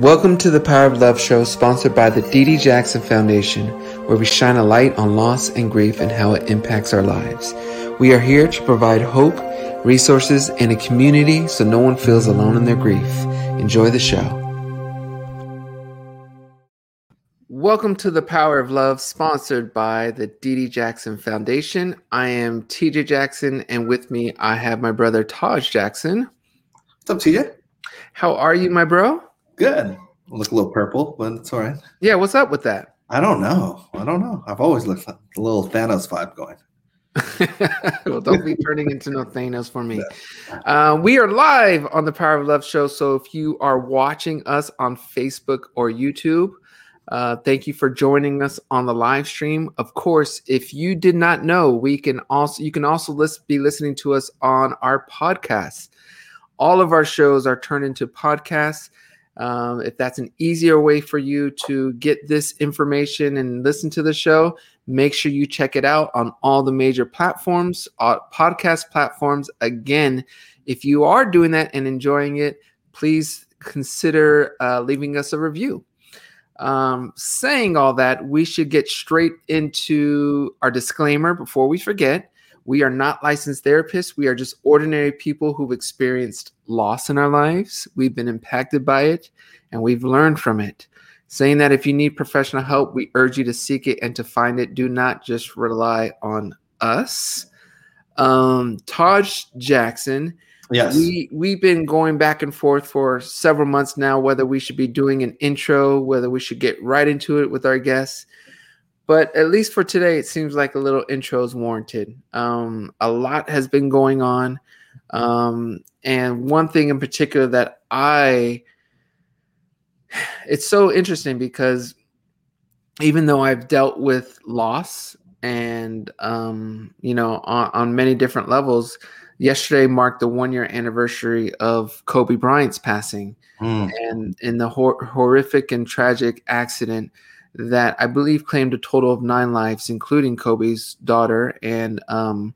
Welcome to the Power of Love show sponsored by the D.D. Jackson Foundation, where we shine a light on loss and grief and how it impacts our lives. We are here to provide hope, resources, and a community so no one feels alone in their grief. Enjoy the show. Welcome to the Power of Love, sponsored by the D.D. Jackson Foundation. I am TJ Jackson, and with me I have my brother Taj Jackson. What's up, TJ? How are you, my bro? Good. Look a little purple, but it's all right. Yeah, what's up with that? I don't know. I don't know. I've always looked like a little Thanos vibe going. well, don't be turning into no Thanos for me. Uh, we are live on the Power of Love show. So if you are watching us on Facebook or YouTube, uh, thank you for joining us on the live stream. Of course, if you did not know, we can also you can also list, be listening to us on our podcast. All of our shows are turned into podcasts. Um, if that's an easier way for you to get this information and listen to the show, make sure you check it out on all the major platforms, uh, podcast platforms. Again, if you are doing that and enjoying it, please consider uh, leaving us a review. Um, saying all that, we should get straight into our disclaimer before we forget. We are not licensed therapists. We are just ordinary people who've experienced loss in our lives. We've been impacted by it and we've learned from it. Saying that if you need professional help, we urge you to seek it and to find it. Do not just rely on us. Um, Taj Jackson. Yes. We we've been going back and forth for several months now whether we should be doing an intro, whether we should get right into it with our guests. But at least for today, it seems like a little intro is warranted. Um, a lot has been going on. Um, and one thing in particular that I, it's so interesting because even though I've dealt with loss and, um, you know, on, on many different levels, yesterday marked the one year anniversary of Kobe Bryant's passing. Mm. And in the hor- horrific and tragic accident that I believe claimed a total of nine lives, including Kobe's daughter. And um,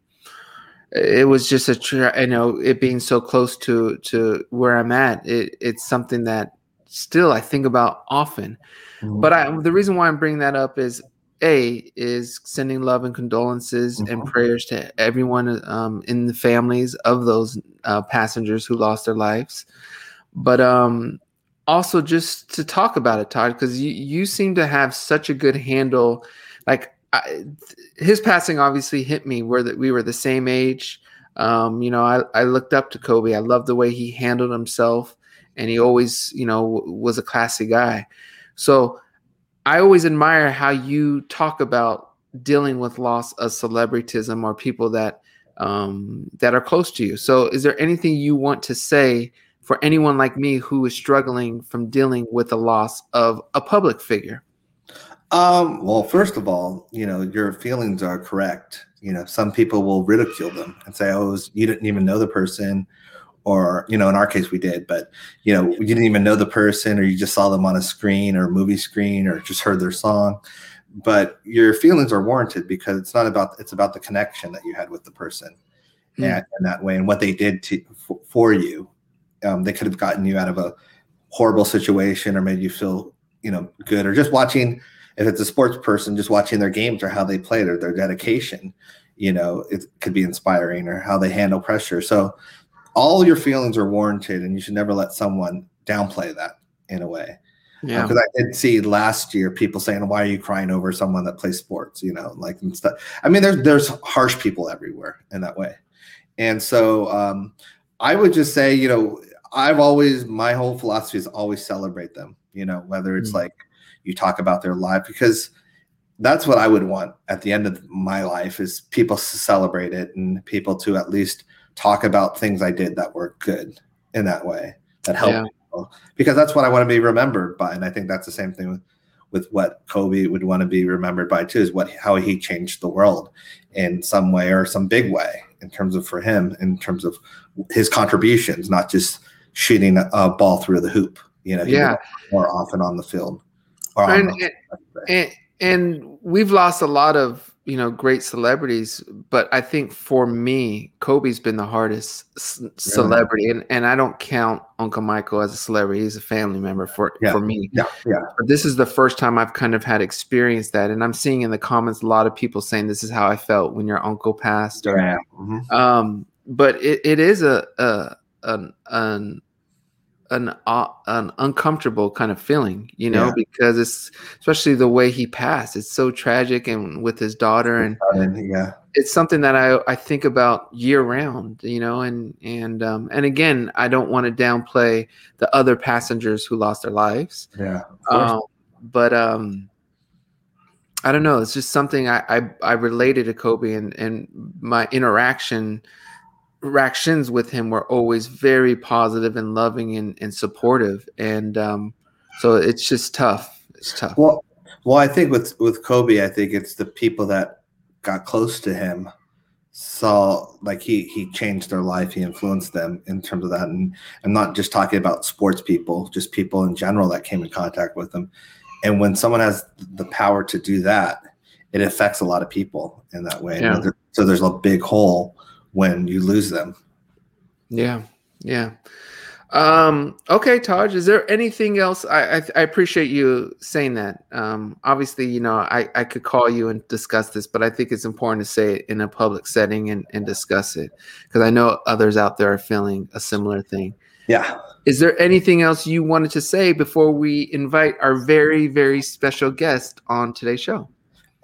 it was just a, tra- you know, it being so close to to where I'm at. It, it's something that still I think about often. Mhm. But I, the reason why I'm bringing that up is a is sending love and condolences and Mhm. prayers to everyone um, in the families of those uh, passengers who lost their lives. But um, also just to talk about it, Taj, because you you seem to have such a good handle. Like I, his passing obviously hit me where that we were the same age. Um, you know, I, I looked up to Kobe. I loved the way he handled himself, and he always, you know, w- was a classy guy. So I always admire how you talk about dealing with loss of celebritism or people that um, that are close to you. So, is there anything you want to say for anyone like me who is struggling from dealing with the loss of a public figure? Um, well, first of all, you know, your feelings are correct. You know, some people will ridicule them and say, oh, was, you didn't even know the person. Or, you know, in our case, we did, but, you know, you didn't even know the person or you just saw them on a screen or a movie screen or just heard their song. But your feelings are warranted because it's not about, it's about the connection that you had with the person Hmm. and, in that way and what they did to, for, for you. Um, they could have gotten you out of a horrible situation or made you feel, you know, good or just watching if it's a sports person, just watching their games or how they played or their dedication, you know, it could be inspiring or how they handle pressure. So all your feelings are warranted and you should never let someone downplay that in a way. Yeah, Because I did see last year people saying, "Why are you crying over someone that plays sports?" You know, like and stuff. I mean, there's there's harsh people everywhere in that way, and so um, I would just say, you know, I've always my whole philosophy is always celebrate them. You know, whether it's Mm. like you talk about their life because that's what I would want at the end of my life is people to celebrate it and people to at least talk about things I did that were good in that way that helped Yeah. people because that's what I want to be remembered by and I think that's the same thing with with what Kobe would want to be remembered by too is what how he changed the world in some way or some big way in terms of for him in terms of his contributions not just shooting a, a ball through the hoop you know Yeah. more often on the field and, the- and and we've lost a lot of you know great celebrities but i think for me kobe's been the hardest celebrity and, and i don't count uncle michael as a celebrity he's a family member for Yeah. for me Yeah, yeah. but this is the first time i've kind of had experience that and i'm seeing in the comments a lot of people saying this is how i felt when your uncle passed or yeah. mhm. um but it, it is a, a an an an uh, an uncomfortable kind of feeling you know Yeah. because it's especially the way he passed it's so tragic and with his daughter and yeah, it's something that I, I think about year round, you know, and and um, and again, I don't want to downplay the other passengers who lost their lives, yeah. um, but um, I don't know. It's just something I, I I related to Kobe, and and my interaction reactions with him were always very positive and loving and, and supportive, and um, so it's just tough. It's tough. Well, well, I think with with Kobe, I think it's the people that got close to him saw like he he changed their life. He influenced them in terms of that, and I'm not just talking about sports people, just people in general that came in contact with him. And when someone has the power to do that, it affects a lot of people in that way. Yeah. So there's a big hole when you lose them. Yeah, yeah. Um, okay, Taj, is there anything else? I, I I appreciate you saying that. Um, obviously, you know, I, I could call you and discuss this, but I think it's important to say it in a public setting and, and discuss it because I know others out there are feeling a similar thing. Yeah. Is there anything else you wanted to say before we invite our very, very special guest on today's show?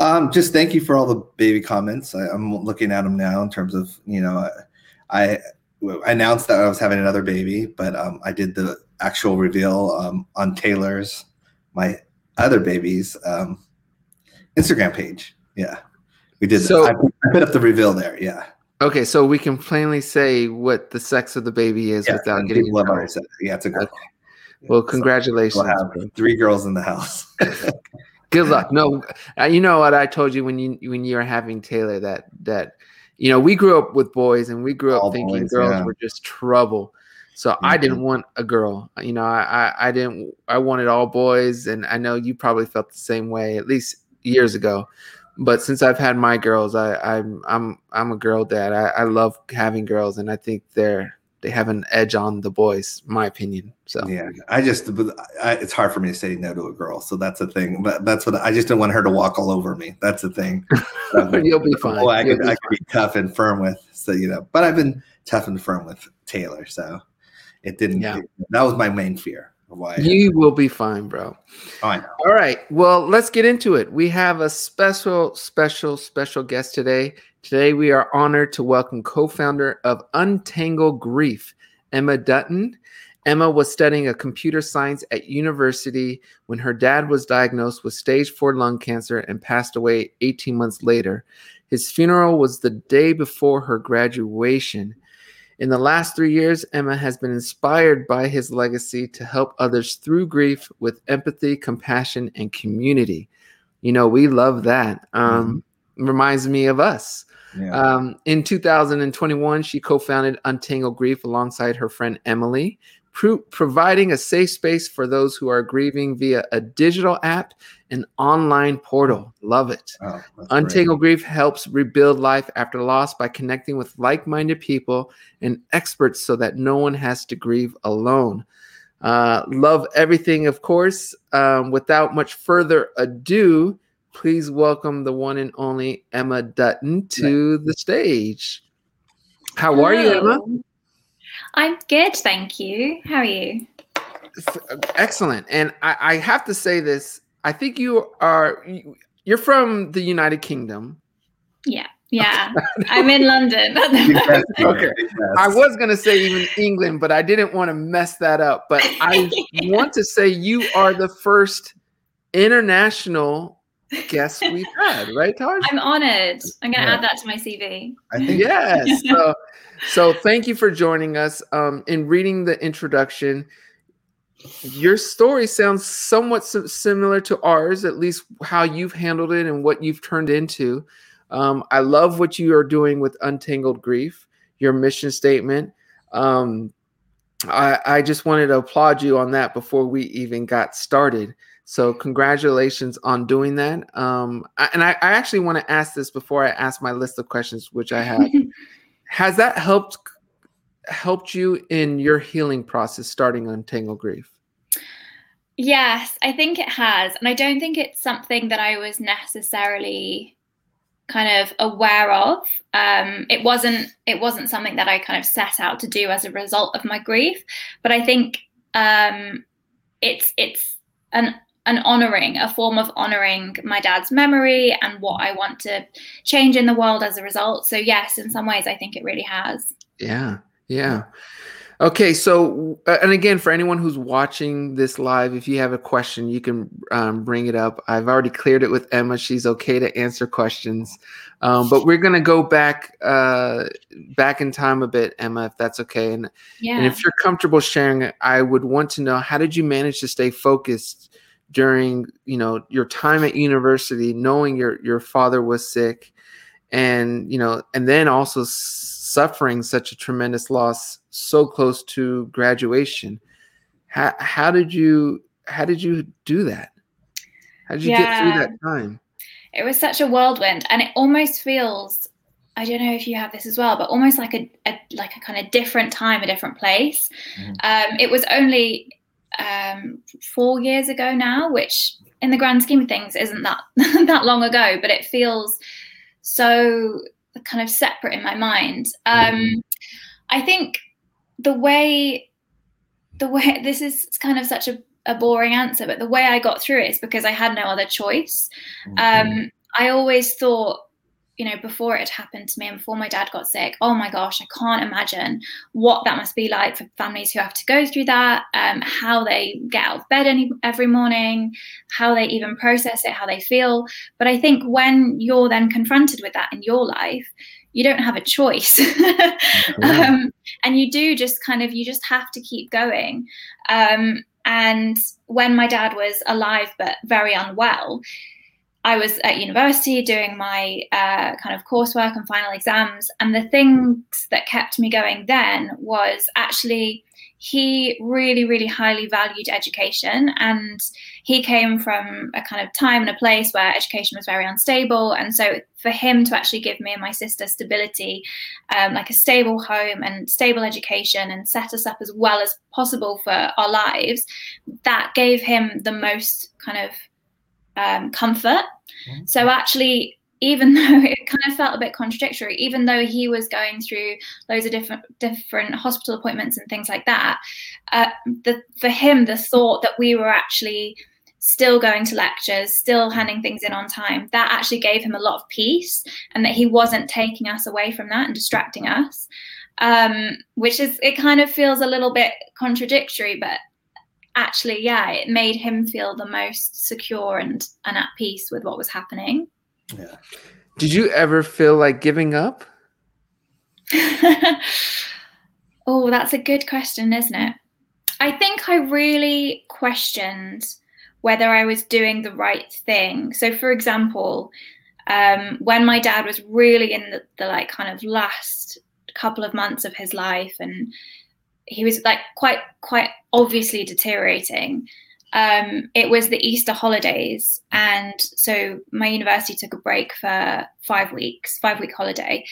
Um, just thank you for all the baby comments. I, I'm looking at them now in terms of you know, I, I announced that I was having another baby, but um, I did the actual reveal um, on Taylor's my other baby's um, Instagram page. Yeah, we did. So- I, put- I put up the reveal there. Yeah, Okay, so we can plainly say what the sex of the baby is yeah. without getting in people have trouble. already said it. Yeah, it's a girl. Okay. Well, So congratulations. we'll have three girls in the house. Good luck. No, uh, you know what I told you when you when you were having Taylor that that you know we grew up with boys and we grew up All thinking boys, girls yeah. were just trouble. So I Mhm. didn't want a girl. You know, I, I I didn't. I wanted all boys, and I know you probably felt the same way at least years ago. But since I've had my girls, I I'm I'm I'm a girl dad. I, I love having girls, and I think they're they have an edge on the boys, my opinion. So Yeah, I just I, it's hard for me to say no to a girl, so that's the thing. But that's what I just don't want her to walk all over me. That's the thing. you'll be fine. Oh, I You'll could be I could be tough and firm with, so you know. But I've been tough and firm with Taylor, so it didn't. Yeah. it- that was my main fear why. You will be fine, bro. oh. All right. Well, let's get into it. We have a special, special, special guest today. Today, we are honored to welcome co founder of Untangle Grief, Emma Dutton. Emma was studying a computer science at university when her dad was diagnosed with stage four lung cancer and passed away 18 months later. His funeral was the day before her graduation. In the last three years, Emma has been inspired by his legacy to help others through grief with empathy, compassion, and community. You know, we love that. Um, Reminds me of us. Yeah. Um, in 2021, she co founded Untangled Grief alongside her friend Emily, pro- providing a safe space for those who are grieving via a digital app and online portal. Love it. oh, that's great. Untangled Grief helps rebuild life after loss by connecting with like minded people and experts so that no one has to grieve alone. Uh, love everything, of course. Um, without much further ado, please welcome the one and only Emma Dutton to the stage. How are you, Emma? I'm good, thank you. How are you? Excellent. And I, I have to say this I think you are, you're from the United Kingdom. Yeah, yeah. I'm in London. Yes. Okay. yes. I was going to say even England, but I didn't want to mess that up. But I want to say you are the first international guest we've had, right, Taj? I'm honoured. I'm going to Yeah. add that to my CV. I think Yes. So, so thank you for joining us. Um, in reading the introduction, your story sounds somewhat similar to ours, at least how you've handled it and what you've turned into. Um, I love what you are doing with Untangled Grief, your mission statement. Um, I, I just wanted to applaud you on that before we even got started. So congratulations on doing that. Um, and I, I actually want to ask this before I ask my list of questions, which I have. Has that helped helped you in your healing process starting Untangle Grief? Yes, I think it has. And I don't think it's something that I was necessarily kind of aware of. Um, it wasn't it wasn't something that I kind of set out to do as a result of my grief. But I think um, it's it's an an honoring, a form of honoring my dad's memory and what I want to change in the world as a result. So yes, in some ways, I think it really has. Yeah, yeah. Okay, so uh, and again, for anyone who's watching this live, if you have a question, you can um, bring it up. I've already cleared it with Emma; she's okay to answer questions. Um, but we're gonna go back uh, back in time a bit, Emma, if that's okay. And, yeah. and if you're comfortable sharing, I would want to know how did you manage to stay focused during you know your time at university, knowing your your father was sick, and you know, and then also suffering such a tremendous loss so close to graduation. How how did you how did you do that? How did you yeah. get through that time? It was such a whirlwind, and it almost feels I don't know if you have this as well, but almost like a, a like a kind of different time, a different place. Mm. Um, it was only um, four years ago now, which in the grand scheme of things isn't that that long ago, but it feels so kind of separate in my mind. Um, mm-hmm. I think the way the way this is kind of such a, a, boring answer, but the way I got through it is because I had no other choice. Mm-hmm. Um, I always thought you know, before it had happened to me and before my dad got sick, oh my gosh, I can't imagine what that must be like for families who have to go through that, um, how they get out of bed any, every morning, how they even process it, how they feel. But I think when you're then confronted with that in your life, you don't have a choice. um, and you do just kind of, you just have to keep going. Um, and when my dad was alive but very unwell, I was at university doing my uh, kind of coursework and final exams. And the things that kept me going then was actually he really, really highly valued education. And he came from a kind of time and a place where education was very unstable. And so for him to actually give me and my sister stability, um, like a stable home and stable education, and set us up as well as possible for our lives, that gave him the most kind of um, comfort. Mm-hmm. So actually, even though it kind of felt a bit contradictory, even though he was going through loads of different different hospital appointments and things like that, uh, the, for him, the thought that we were actually still going to lectures, still handing things in on time, that actually gave him a lot of peace, and that he wasn't taking us away from that and distracting us. Um, which is it kind of feels a little bit contradictory, but actually, yeah, it made him feel the most secure and, and at peace with what was happening. Yeah. Did you ever feel like giving up? oh, that's a good question, isn't it? I think I really questioned whether I was doing the right thing. So, for example, um, when my dad was really in the, the like kind of last couple of months of his life and he was like quite quite obviously deteriorating. Um, it was the Easter holidays, and so my university took a break for five weeks, five week holiday.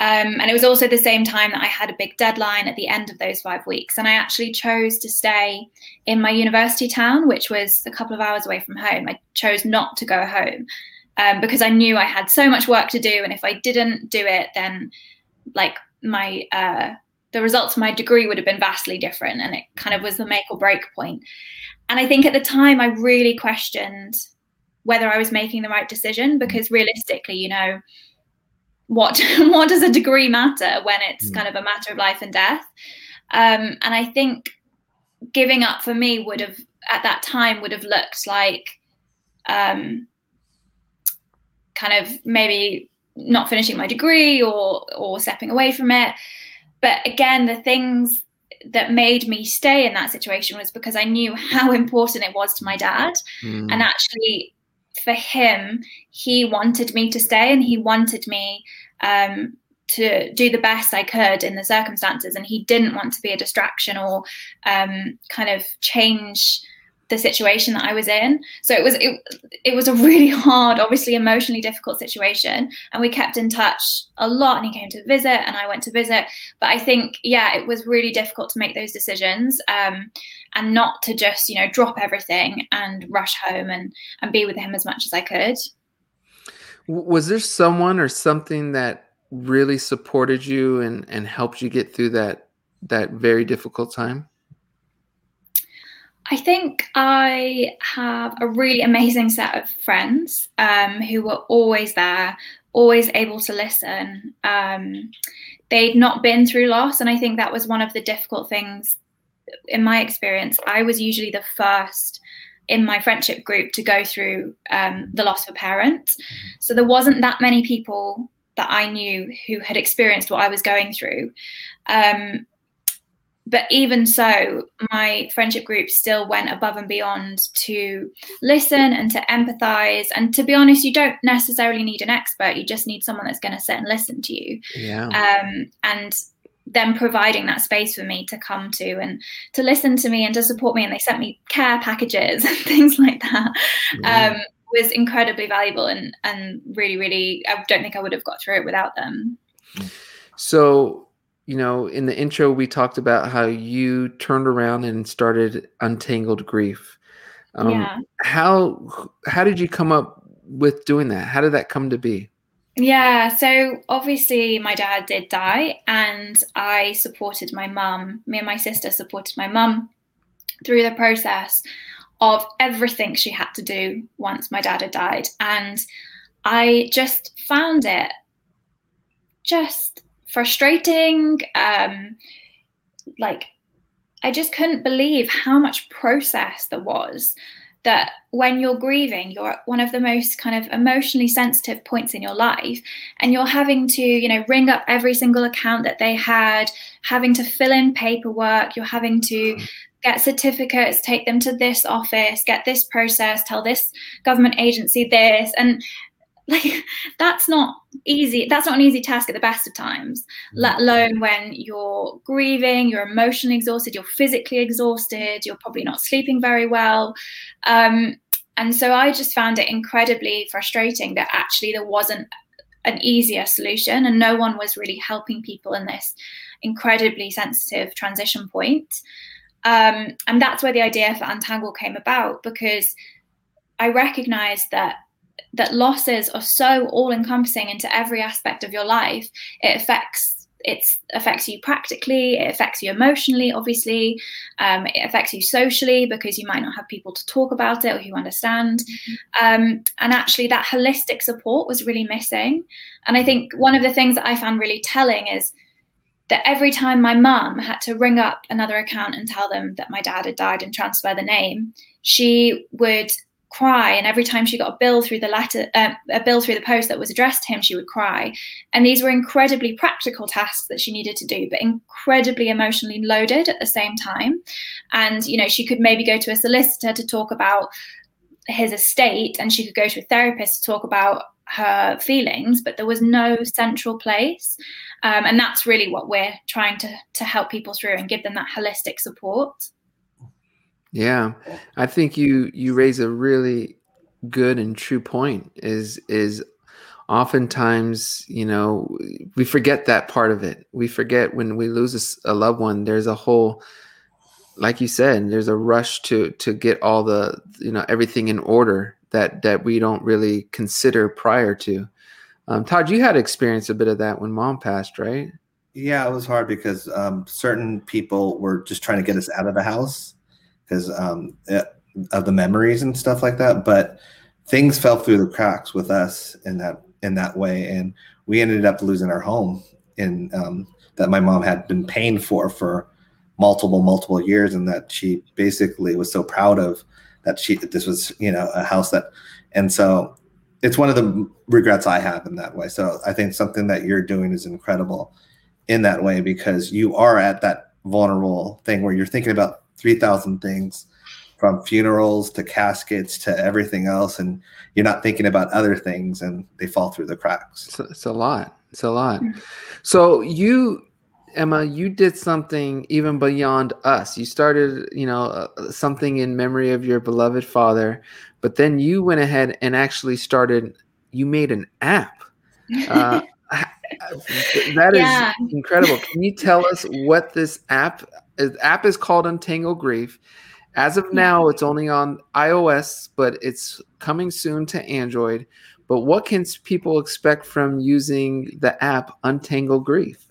Um, and it was also the same time that I had a big deadline at the end of those five weeks. And I actually chose to stay in my university town, which was a couple of hours away from home. I chose not to go home um, because I knew I had so much work to do. And if I didn't do it, then like my uh, the results of my degree would have been vastly different and it kind of was the make or break point. And i think at the time i really questioned whether i was making the right decision because realistically you know what what does a degree matter when it's mm. kind of a matter of life and death? Um, and i think giving up for me would have at that time would have looked like um, kind of maybe not finishing my degree or or stepping away from it but again, the things that made me stay in that situation was because I knew how important it was to my dad. Mm. And actually, for him, he wanted me to stay and he wanted me um, to do the best I could in the circumstances. And he didn't want to be a distraction or um, kind of change the situation that I was in. So it was it, it was a really hard, obviously emotionally difficult situation. And we kept in touch a lot and he came to visit and I went to visit. But I think, yeah, it was really difficult to make those decisions um, and not to just, you know, drop everything and rush home and, and be with him as much as I could. Was there someone or something that really supported you and, and helped you get through that that very difficult time? I think I have a really amazing set of friends um, who were always there, always able to listen. Um, they'd not been through loss, and I think that was one of the difficult things in my experience. I was usually the first in my friendship group to go through um, the loss of a parent, so there wasn't that many people that I knew who had experienced what I was going through. Um, but even so, my friendship group still went above and beyond to listen and to empathize. And to be honest, you don't necessarily need an expert. You just need someone that's going to sit and listen to you. Yeah. Um, and them providing that space for me to come to and to listen to me and to support me. And they sent me care packages and things like that. Yeah. Um, was incredibly valuable and and really really I don't think I would have got through it without them. So you know, in the intro, we talked about how you turned around and started Untangled Grief. Um, yeah. How how did you come up with doing that? How did that come to be? Yeah, so obviously my dad did die, and I supported my mum. Me and my sister supported my mum through the process of everything she had to do once my dad had died, and I just found it just frustrating. Um, like, I just couldn't believe how much process there was. That when you're grieving, you're at one of the most kind of emotionally sensitive points in your life, and you're having to, you know, ring up every single account that they had, having to fill in paperwork, you're having to mm. get certificates, take them to this office, get this process, tell this government agency this. And like that's not easy that's not an easy task at the best of times mm. let alone when you're grieving you're emotionally exhausted you're physically exhausted you're probably not sleeping very well um, and so i just found it incredibly frustrating that actually there wasn't an easier solution and no one was really helping people in this incredibly sensitive transition point um, and that's where the idea for untangle came about because i recognized that that losses are so all encompassing into every aspect of your life it affects it affects you practically it affects you emotionally obviously um, it affects you socially because you might not have people to talk about it or who understand mm-hmm. um, and actually that holistic support was really missing and i think one of the things that i found really telling is that every time my mum had to ring up another account and tell them that my dad had died and transfer the name she would cry and every time she got a bill through the letter uh, a bill through the post that was addressed to him she would cry. And these were incredibly practical tasks that she needed to do but incredibly emotionally loaded at the same time. And you know she could maybe go to a solicitor to talk about his estate and she could go to a therapist to talk about her feelings but there was no central place. Um, and that's really what we're trying to to help people through and give them that holistic support yeah, I think you you raise a really good and true point. Is is oftentimes you know we forget that part of it. We forget when we lose a, a loved one. There's a whole, like you said, there's a rush to to get all the you know everything in order that that we don't really consider prior to. Um, Taj, you had experienced a bit of that when mom passed, right? Yeah, it was hard because um, certain people were just trying to get us out of the house because um, eh, of the memories and stuff like that. But things fell through the cracks with us in that in that way, and we ended up losing our home in um, that my mom had been paying for for multiple multiple years, and that she basically was so proud of that she that this was you know a house that, and so it's one of the regrets I have in that way. So I think something that you're doing is incredible in that way because you are at that vulnerable thing where you're thinking about 3,000 things from funerals to caskets to everything else. And you're not thinking about other things and they fall through the cracks. It's, it's a lot. It's a lot. So you, Emma, you did something even beyond us. You started, you know, uh, something in memory of your beloved father, but then you went ahead and actually started. You made an app. Uh, that yeah. incredible. Can you tell us what this app? The app is called Untangle Grief. As of now, it's only on iOS, but it's coming soon to Android. But what can people expect from using the app Untangle Grief?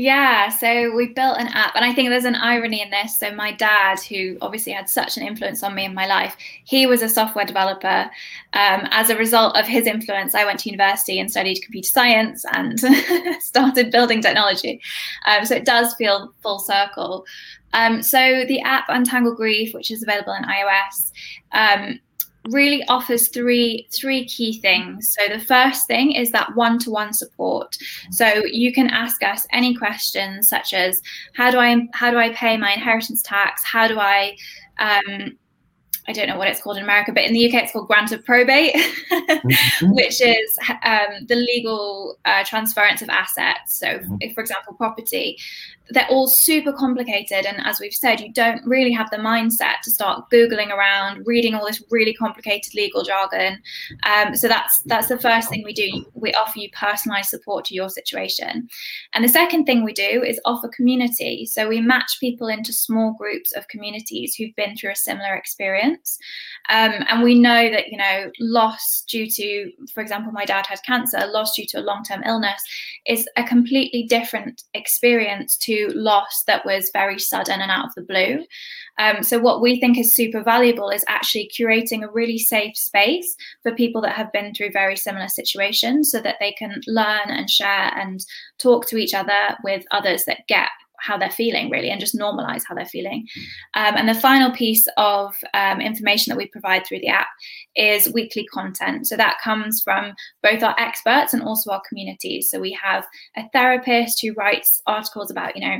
Yeah, so we built an app, and I think there's an irony in this. So, my dad, who obviously had such an influence on me in my life, he was a software developer. Um, as a result of his influence, I went to university and studied computer science and started building technology. Um, so, it does feel full circle. Um, so, the app Untangle Grief, which is available in iOS, um, really offers three three key things. So the first thing is that one-to-one support. So you can ask us any questions such as how do I how do I pay my inheritance tax? How do I um, I don't know what it's called in America, but in the UK it's called grant of probate, mm-hmm. which is um, the legal uh, transference of assets. So, mm-hmm. if, for example, property, they're all super complicated. And as we've said, you don't really have the mindset to start Googling around, reading all this really complicated legal jargon. Um, so that's that's the first thing we do. We offer you personalized support to your situation. And the second thing we do is offer community. So we match people into small groups of communities who've been through a similar experience. Um, and we know that, you know, loss due to, for example, my dad had cancer, loss due to a long-term illness is a completely different experience to loss that was very sudden and out of the blue. Um, so, what we think is super valuable is actually curating a really safe space for people that have been through very similar situations so that they can learn and share and talk to each other with others that get how they're feeling really and just normalize how they're feeling. Um, and the final piece of um, information that we provide through the app is weekly content. So that comes from both our experts and also our communities so we have a therapist who writes articles about you know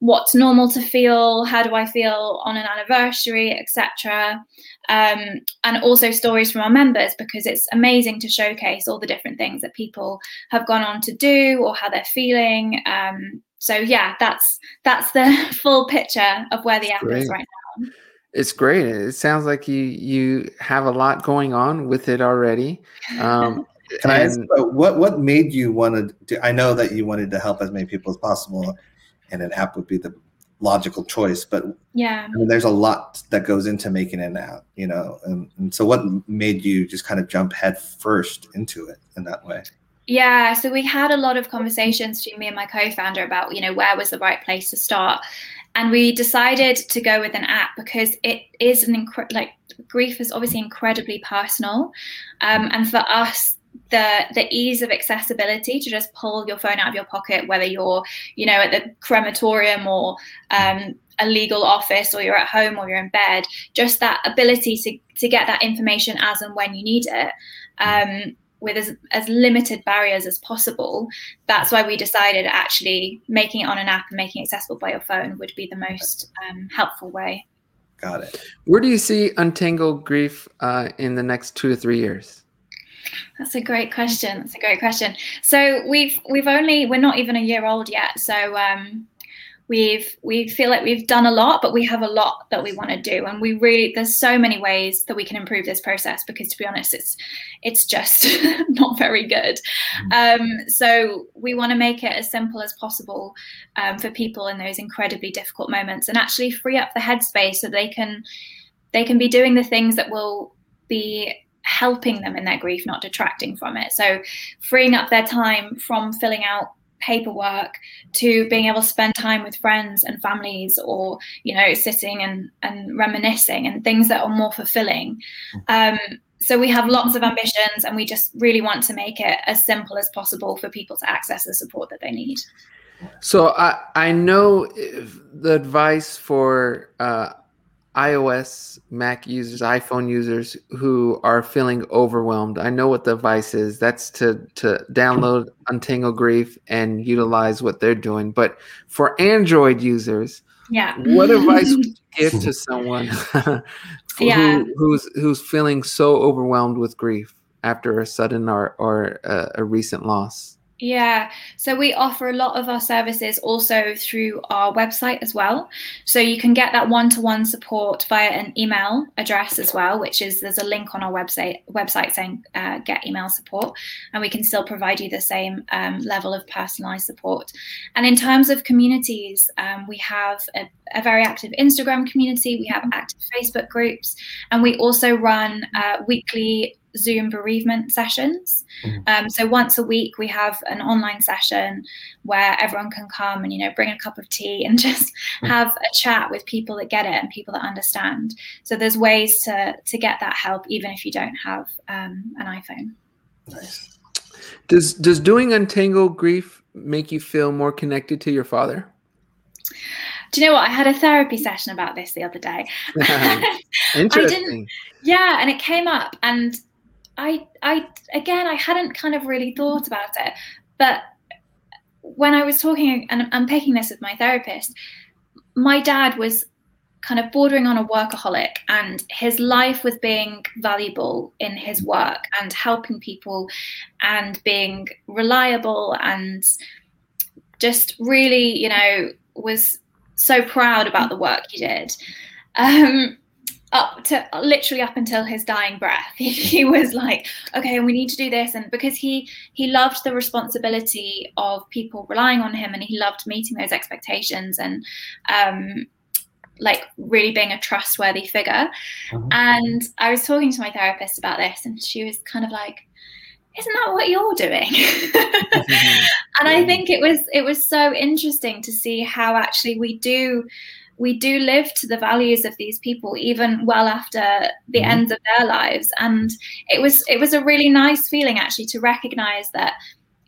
what's normal to feel how do i feel on an anniversary etc um, and also stories from our members because it's amazing to showcase all the different things that people have gone on to do or how they're feeling. Um, so yeah, that's that's the full picture of where the app great. is right now. It's great. It sounds like you you have a lot going on with it already. Um, Can I ask what what made you want to? Do, I know that you wanted to help as many people as possible, and an app would be the logical choice. But yeah, I mean, there's a lot that goes into making an app, you know. And, and so, what made you just kind of jump head first into it in that way? Yeah, so we had a lot of conversations between me and my co-founder about, you know, where was the right place to start. And we decided to go with an app because it is an incredible, like grief is obviously incredibly personal. Um, and for us, the the ease of accessibility to just pull your phone out of your pocket, whether you're, you know, at the crematorium or um, a legal office or you're at home or you're in bed, just that ability to, to get that information as and when you need it. Um, with as, as limited barriers as possible. That's why we decided actually making it on an app and making it accessible by your phone would be the most um, helpful way. Got it. Where do you see Untangle Grief uh, in the next two to three years? That's a great question. That's a great question. So we've we've only we're not even a year old yet. So um, we've we feel like we've done a lot but we have a lot that we want to do. And we really there's so many ways that we can improve this process because to be honest it's it's just not very good. Mm-hmm. um, so we want to make it as simple as possible um, for people in those incredibly difficult moments and actually free up the headspace so they can they can be doing the things that will be helping them in their grief not detracting from it. So freeing up their time from filling out paperwork to being able to spend time with friends and families or you know sitting and and reminiscing and things that are more fulfilling. Um, so we have lots of ambitions and we just really want to make it as simple as possible for people to access the support that they need. So i i know the advice for uh, iOS, Mac users, iPhone users who are feeling overwhelmed. I know what the advice is. That's to to download Untangle Grief and utilize what they're doing. But for Android users, yeah, what advice would you give to someone yeah. who, who's who's feeling so overwhelmed with grief after a sudden or or a, a recent loss? Yeah, so we offer a lot of our services also through our website as well. So you can get that one-to-one support via an email address as well, which is there's a link on our website website saying uh, get email support, and we can still provide you the same um, level of personalized support. And in terms of communities, um, we have a, a, very active Instagram community, we have active Facebook groups, and we also run uh, weekly Zoom bereavement sessions. Mm-hmm. Um, so once a week, we have an online session where everyone can come and you know bring a cup of tea and just mm-hmm. have a chat with people that get it and people that understand. So there's ways to to get that help even if you don't have um, an iPhone. Nice. Does does doing untangle grief make you feel more connected to your father? Do you know what? I had a therapy session about this the other day. Interesting. yeah, and it came up, and I, I again, I hadn't kind of really thought about it, but when I was talking and unpicking this with my therapist, my dad was kind of bordering on a workaholic and his life was being valuable in his work and helping people and being reliable and just really you know was so proud about the work he did. Um, up to literally up until his dying breath he, was like okay we need to do this and because he he loved the responsibility of people relying on him and he loved meeting those expectations and um like really being a trustworthy figure mm-hmm. and i was talking to my therapist about this and she was kind of like isn't that what you're doing mm-hmm. and i think it was it was so interesting to see how actually we do we do live to the values of these people even well after the mm-hmm. end of their lives and it was it was a really nice feeling actually to recognize that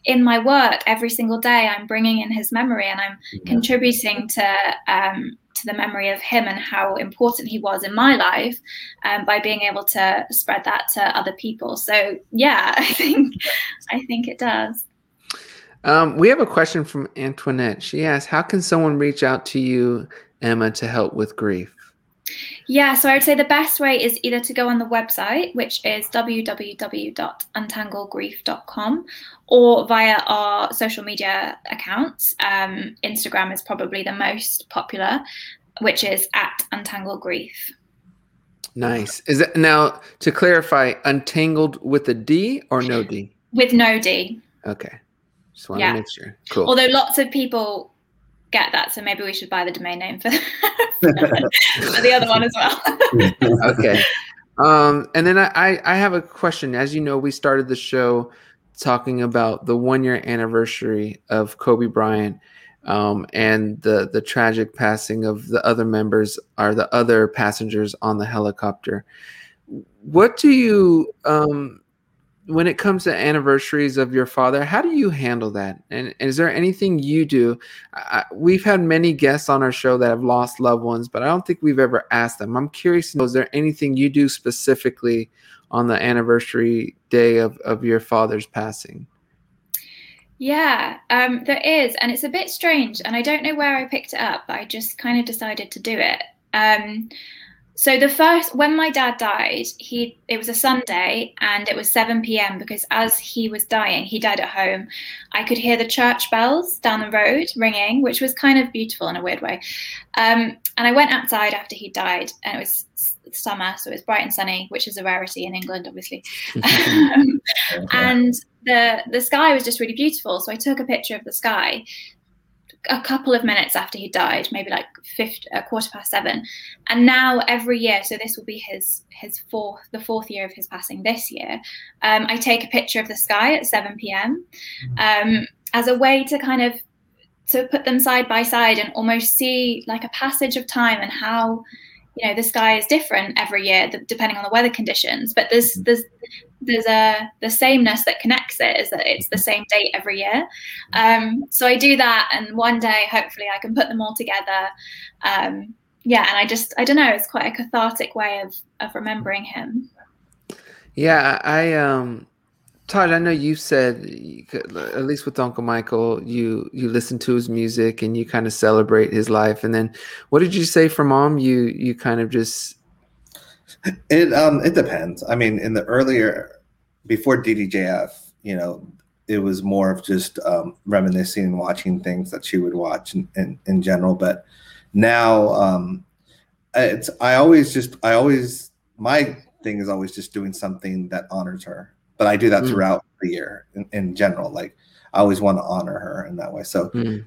in my work every single day i'm bringing in his memory and i'm mm-hmm. contributing to um, to the memory of him and how important he was in my life um, by being able to spread that to other people so yeah i think i think it does um, we have a question from Antoinette. She asks, "How can someone reach out to you Emma to help with grief? Yeah, so I would say the best way is either to go on the website, which is www.untanglegrief.com, or via our social media accounts. Um, Instagram is probably the most popular, which is at Untangle Grief. Nice. Is it now to clarify, untangled with a D or no D? With no D. Okay. Just want yeah. to make sure. Cool. Although lots of people get that. So maybe we should buy the domain name for, for the other one as well. okay. Um, and then I, I have a question. As you know, we started the show talking about the one year anniversary of Kobe Bryant um, and the the tragic passing of the other members or the other passengers on the helicopter. What do you um, when it comes to anniversaries of your father, how do you handle that? And, is there anything you do? I, we've had many guests on our show that have lost loved ones, but I don't think we've ever asked them. I'm curious know, is there anything you do specifically on the anniversary day of, of your father's passing? Yeah, um, there is. And it's a bit strange. And I don't know where I picked it up, but I just kind of decided to do it. Um, so the first when my dad died he it was a sunday and it was 7 p.m because as he was dying he died at home. I could hear the church bells down the road ringing which was kind of beautiful in a weird way. Um, and i went outside after he died and it was summer so it was bright and sunny which is a rarity in england obviously. Um, and the the sky was just really beautiful so i took a picture of the sky a couple of minutes after he died, maybe like fifth, a quarter past seven. And now every year, so this will be his his fourth, the fourth year of his passing this year. Um, I take a picture of the sky at seven p.m. Um, as a way to kind of to put them side by side and almost see like a passage of time and how you know the sky is different every year depending on the weather conditions but there's there's there's a the sameness that connects it is that it's the same date every year um, so i do that and one day hopefully i can put them all together um, yeah and i just i don't know it's quite a cathartic way of of remembering him yeah i um Taj, I know you said at least with Uncle Michael, you you listen to his music and you kind of celebrate his life. And then, what did you say for mom? You you kind of just it um it depends. I mean, in the earlier before DDJF, you know, it was more of just um, reminiscing and watching things that she would watch in, in, in general. But now um, it's I always just I always my thing is always just doing something that honors her. But I do that mm. throughout the year in, in, general. Like I always want to honor her in that way. So mm.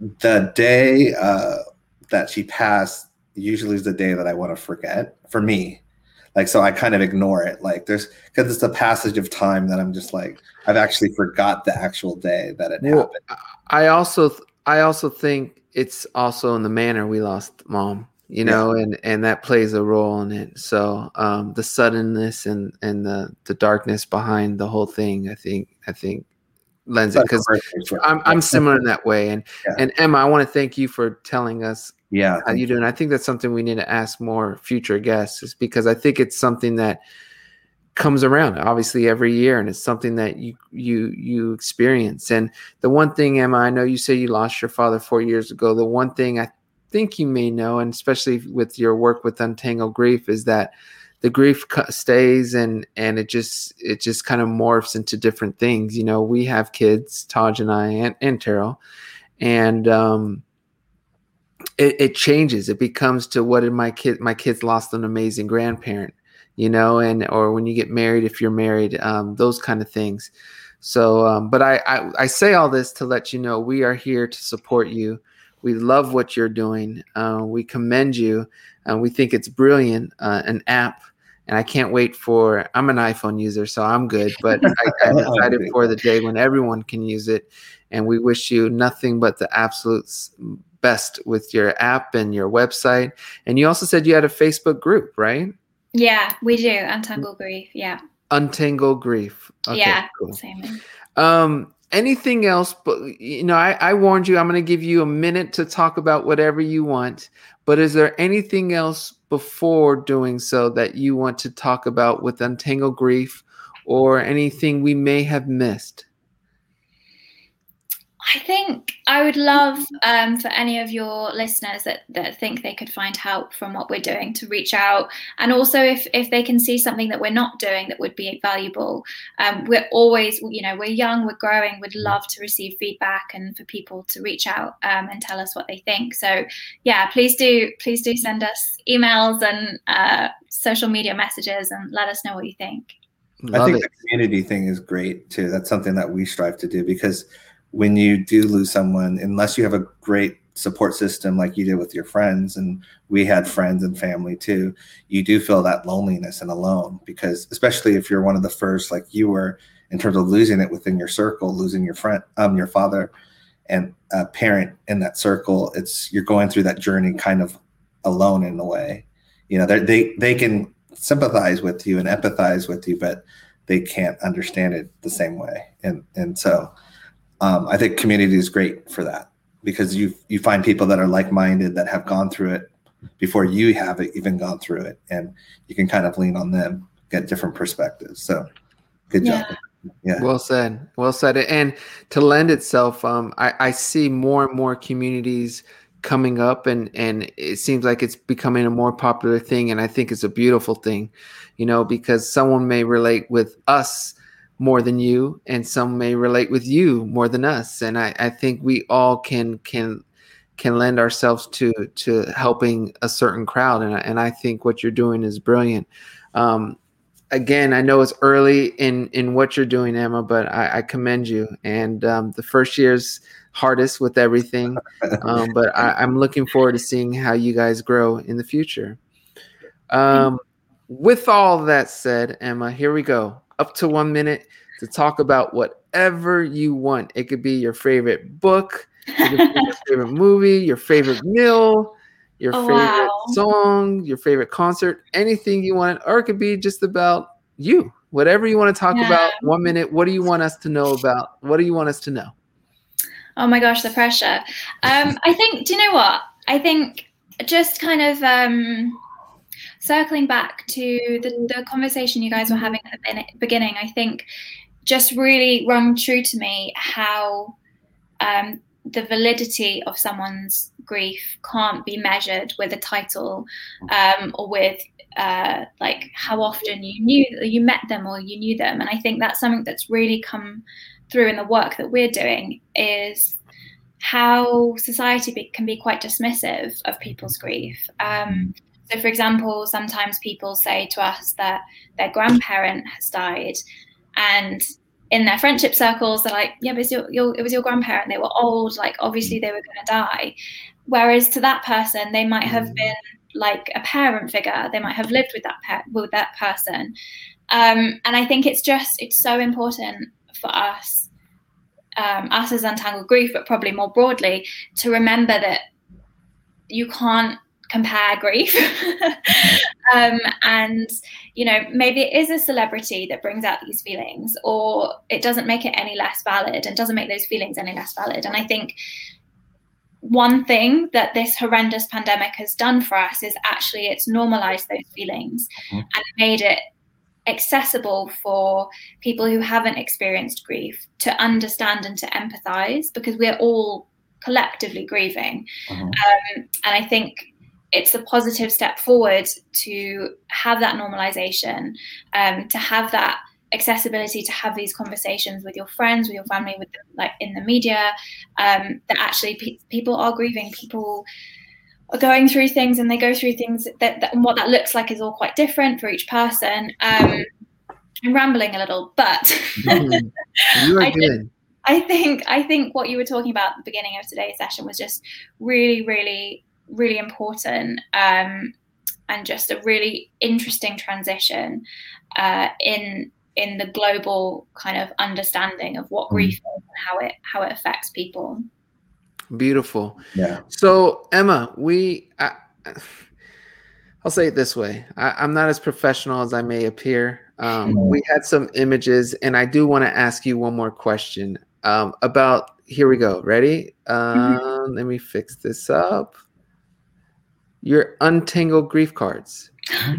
the day uh, that she passed usually is the day that I want to forget for me. Like so I kind of ignore it. Like there's because it's a passage of time that I'm just like I've actually forgot the actual day that it well, happened. I also I also think it's also in the manner we lost mom you know yeah. and and that plays a role in it so um the suddenness and and the the darkness behind the whole thing i think i think lends it because i'm i'm similar in that way and yeah. and emma i want to thank you for telling us yeah how you do and i think that's something we need to ask more future guests is because i think it's something that comes around obviously every year and it's something that you you you experience. And the one thing emma i know you say you lost your father four years ago. The one thing i think you may know, and especially with your work with Untangled Grief, is that the grief stays and and it just it just kind of morphs into different things. You know, we have kids, Taj and I, and, and Terrell, and um, it, it changes. It becomes to what did my kid? My kids lost an amazing grandparent, you know, and or when you get married, if you're married, um, those kind of things. So, um, but I, I I say all this to let you know we are here to support you. We love what you're doing. Uh, we commend you. and we think it's brilliant, uh, an app. And I can't wait for. I'm an iPhone user, so I'm good. But I, am excited for the day when everyone can use it. And we wish you nothing but the absolute best with your app and your website. And you also said you had a Facebook group, right? Yeah, we do. Untangle Grief. Yeah. Untangle Grief. Okay, yeah. Cool. Same. Um, anything else but you know I, I warned you i'm going to give you a minute to talk about whatever you want but is there anything else before doing so that you want to talk about with untangled grief or anything we may have missed I think I would love um, for any of your listeners that, that think they could find help from what we're doing to reach out. And also, if, if they can see something that we're not doing that would be valuable, um, we're always, you know, we're young, we're growing, we'd love to receive feedback and for people to reach out um, and tell us what they think. So, yeah, please do, please do send us emails and uh, social media messages and let us know what you think. Love I think it. the community thing is great too. That's something that we strive to do because when you do lose someone, unless you have a great support system like you did with your friends, and we had friends and family too, you do feel that loneliness and alone because, especially if you're one of the first, like you were, in terms of losing it within your circle, losing your friend, um, your father, and a parent in that circle, it's you're going through that journey kind of alone in a way. You know, they they can sympathize with you and empathize with you, but they can't understand it the same way. And and so um, I think community is great for that because you you find people that are like minded that have gone through it before you have even gone through it, and you can kind of lean on them, get different perspectives. So, good yeah. job. Yeah. Well said. Well said. And to lend itself, um, I, I see more and more communities coming up and and it seems like it's becoming a more popular thing and i think it's a beautiful thing you know because someone may relate with us more than you and some may relate with you more than us. And i, I think we all can can can lend ourselves to to helping a certain crowd. And, and i think what you're doing is brilliant. Um, again i know it's early in in what you're doing emma but i, I commend you. And um, the first year's hardest with everything. Um, but I, am looking forward to seeing how you guys grow in the future. Um, with all that said emma here we go up to one minute to talk about whatever you want. It could be your favorite book, your favorite movie, your favorite meal, your oh, favorite wow. song, your favorite concert, anything you want, or it could be just about you. Whatever you want to talk yeah. about, one minute. What do you want us to know about? What do you want us to know? Oh my gosh, the pressure. Um, I think, do you know what? I think just kind of um, circling back to the, the conversation you guys were having at the beginning, I think just really rung true to me how um, the validity of someone's grief can't be measured with a title um, or with uh, like how often you knew that you met them or you knew them. And i think that's something that's really come through in the work that we're doing is how society be, can be quite dismissive of people's grief. Um, so for example sometimes people say to us that their grandparent has died and in their friendship circles, they're like, yeah, but your, your, it was your grandparent. They were old. Like, obviously, they were going to die. Whereas to that person, they might have mm. been like a parent figure. They might have lived with that pe- with that person. Um, and I think it's just it's so important for us, um, us as untangled grief, but probably more broadly, to remember that you can't compare grief. um, and, you know, maybe it is a celebrity that brings out these feelings, or it doesn't make it any less valid and doesn't make those feelings any less valid. And I think one thing that this horrendous pandemic has done for us is actually it's normalized those feelings mm-hmm. and made it accessible for people who haven't experienced grief to understand and to empathize because we're all collectively grieving. Mm-hmm. Um, and I think it's a positive step forward to have that normalization, um, to have that accessibility to have these conversations with your friends, with your family, with the, like in the media. Um, that actually pe- people are grieving, people are going through things, and they go through things that, that and what that looks like is all quite different for each person. Um, I'm rambling a little, but mm-hmm. I. I think I think what you were talking about at the beginning of today's session was just really, really really important um, and just a really interesting transition uh, in in the global kind of understanding of what grief mm. is and how it how it affects people. Beautiful. Yeah. So Emma, we. I, I'll say it this way: I, am not as professional as I may appear. Um, mm. We had some images, and I do want to ask you one more question um, about. Here we go. Ready? mm-hmm. Let me fix this up your untangled grief cards.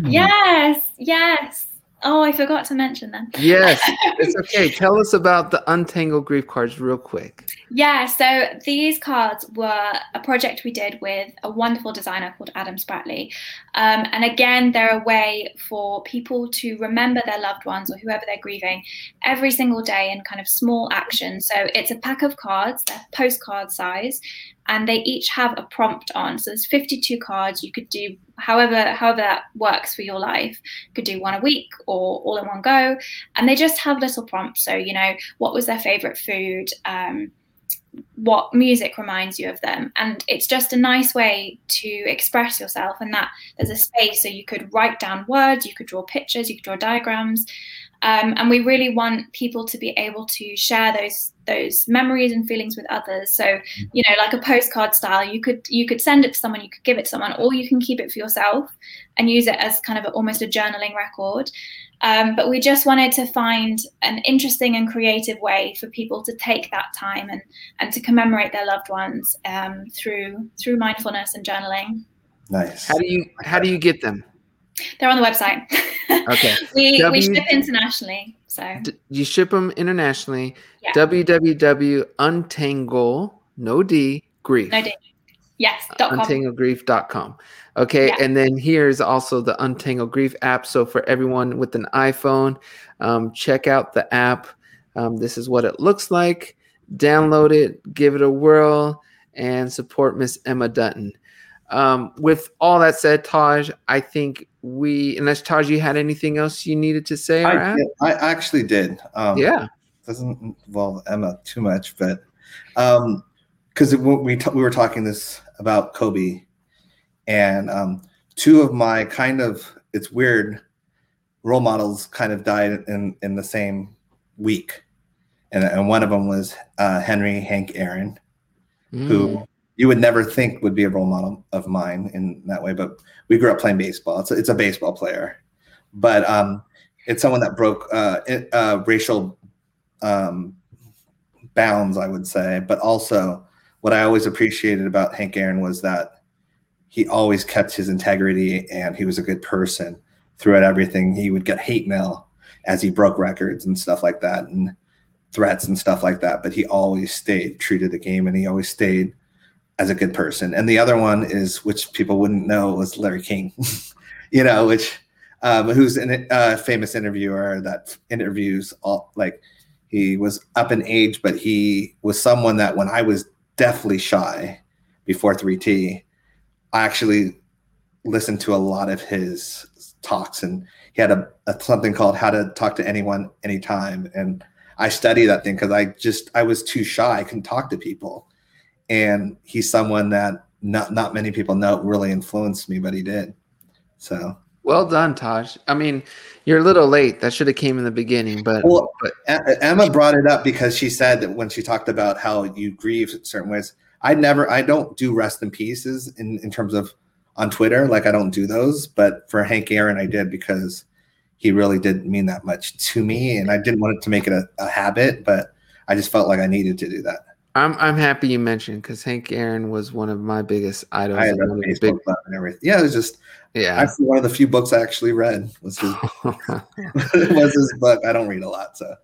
Yes, yes. Oh, I forgot to mention them. Yes, it's okay. Tell us about the untangled grief cards real quick. Yeah, so these cards were a project we did with a wonderful designer called Adam Spratley. Um, and again, they're a way for people to remember their loved ones or whoever they're grieving every single day in kind of small actions. So it's a pack of cards, they're postcard size, and they each have a prompt on. So there's 52 cards. You could do however however that works for your life. You could do one a week or all in one go, and they just have little prompts. So you know what was their favorite food. Um, what music reminds you of them and it's just a nice way to express yourself and that there's a space so you could write down words you could draw pictures you could draw diagrams um, and we really want people to be able to share those those memories and feelings with others. So you know like a postcard style you could you could send it to someone you could give it to someone or you can keep it for yourself and use it as kind of a, almost a journaling record. Um, but we just wanted to find an interesting and creative way for people to take that time and and to commemorate their loved ones um, through through mindfulness and journaling. Nice. How do you how do you get them they're on the website. Okay. we, w- we ship internationally. So d- you ship them internationally. Yeah. www.untangle, no D, grief. No D. Yes. Dot untanglegrief.com. Okay. Yeah. And then here's also the Untangle Grief app. So for everyone with an iPhone, um, check out the app. Um, this is what it looks like. Download it, give it a whirl, and support Miss Emma Dutton. Um, with all that said, Taj, I think we, unless Taj, you had anything else you needed to say? I, did, I actually did. Um, yeah. Doesn't involve Emma too much, but because um, we, t- we were talking this about Kobe, and um, two of my kind of, it's weird, role models kind of died in, in the same week. And, and one of them was uh, Henry Hank Aaron, mm. who you would never think would be a role model of mine in that way. But we grew up playing baseball. It's a, it's a baseball player, but um, it's someone that broke uh, uh, racial um, bounds, I would say. But also, what I always appreciated about Hank Aaron was that he always kept his integrity and he was a good person throughout everything. He would get hate mail as he broke records and stuff like that. And threats and stuff like that. But he always stayed true to the game, and he always stayed as a good person. And the other one is, which people wouldn't know, was Larry King. you know, which um, who's a uh, famous interviewer that interviews all like he was up in age, but he was someone that when I was deathly shy before 3T, I actually listened to a lot of his talks and he had a, a something called how to talk to anyone anytime and i study that thing because i just i was too shy i couldn't talk to people and he's someone that not not many people know really influenced me but he did so well done taj i mean you're a little late that should have came in the beginning but, well, but emma brought it up because she said that when she talked about how you grieve certain ways i never i don't do rest in pieces in in terms of on Twitter. Like I don't do those, but for Hank Aaron, I did because he really didn't mean that much to me, and I didn't want it to make it a, a habit, but I just felt like I needed to do that. I'm I'm happy you mentioned because Hank Aaron was one of my biggest idols. I had a Facebook big, and everything. Yeah, it was just yeah. Actually, one of the few books I actually read was his was his book. I don't read a lot, so.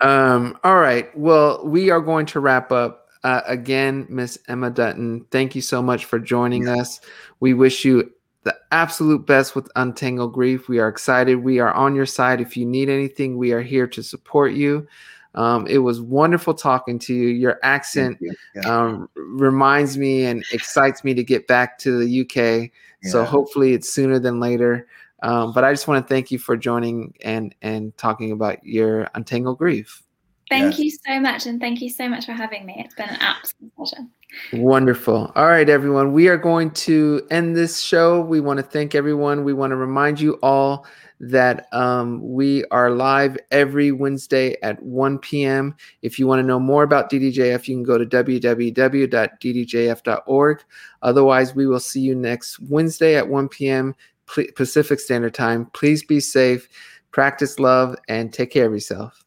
Um. All right. Well, we are going to wrap up. Uh, again, Miss Emma Dutton, thank you so much for joining yeah. us. We wish you the absolute best with Untangled Grief. We are excited. We are on your side. If you need anything, we are here to support you. Um, it was wonderful talking to you. Your accent you. Yeah. Um, reminds me and excites me to get back to the UK. Yeah. So hopefully it's sooner than later. Um, but I just want to thank you for joining and and talking about your untangled grief. Thank yes. you so much, and thank you so much for having me. It's been an absolute pleasure. Wonderful. All right, everyone. We are going to end this show. We want to thank everyone. We want to remind you all that um, we are live every Wednesday at 1 p.m. If you want to know more about DDJF, you can go to www.ddjf.org. Otherwise, we will see you next Wednesday at 1 p.m. Pacific Standard Time. Please be safe, practice love, and take care of yourself.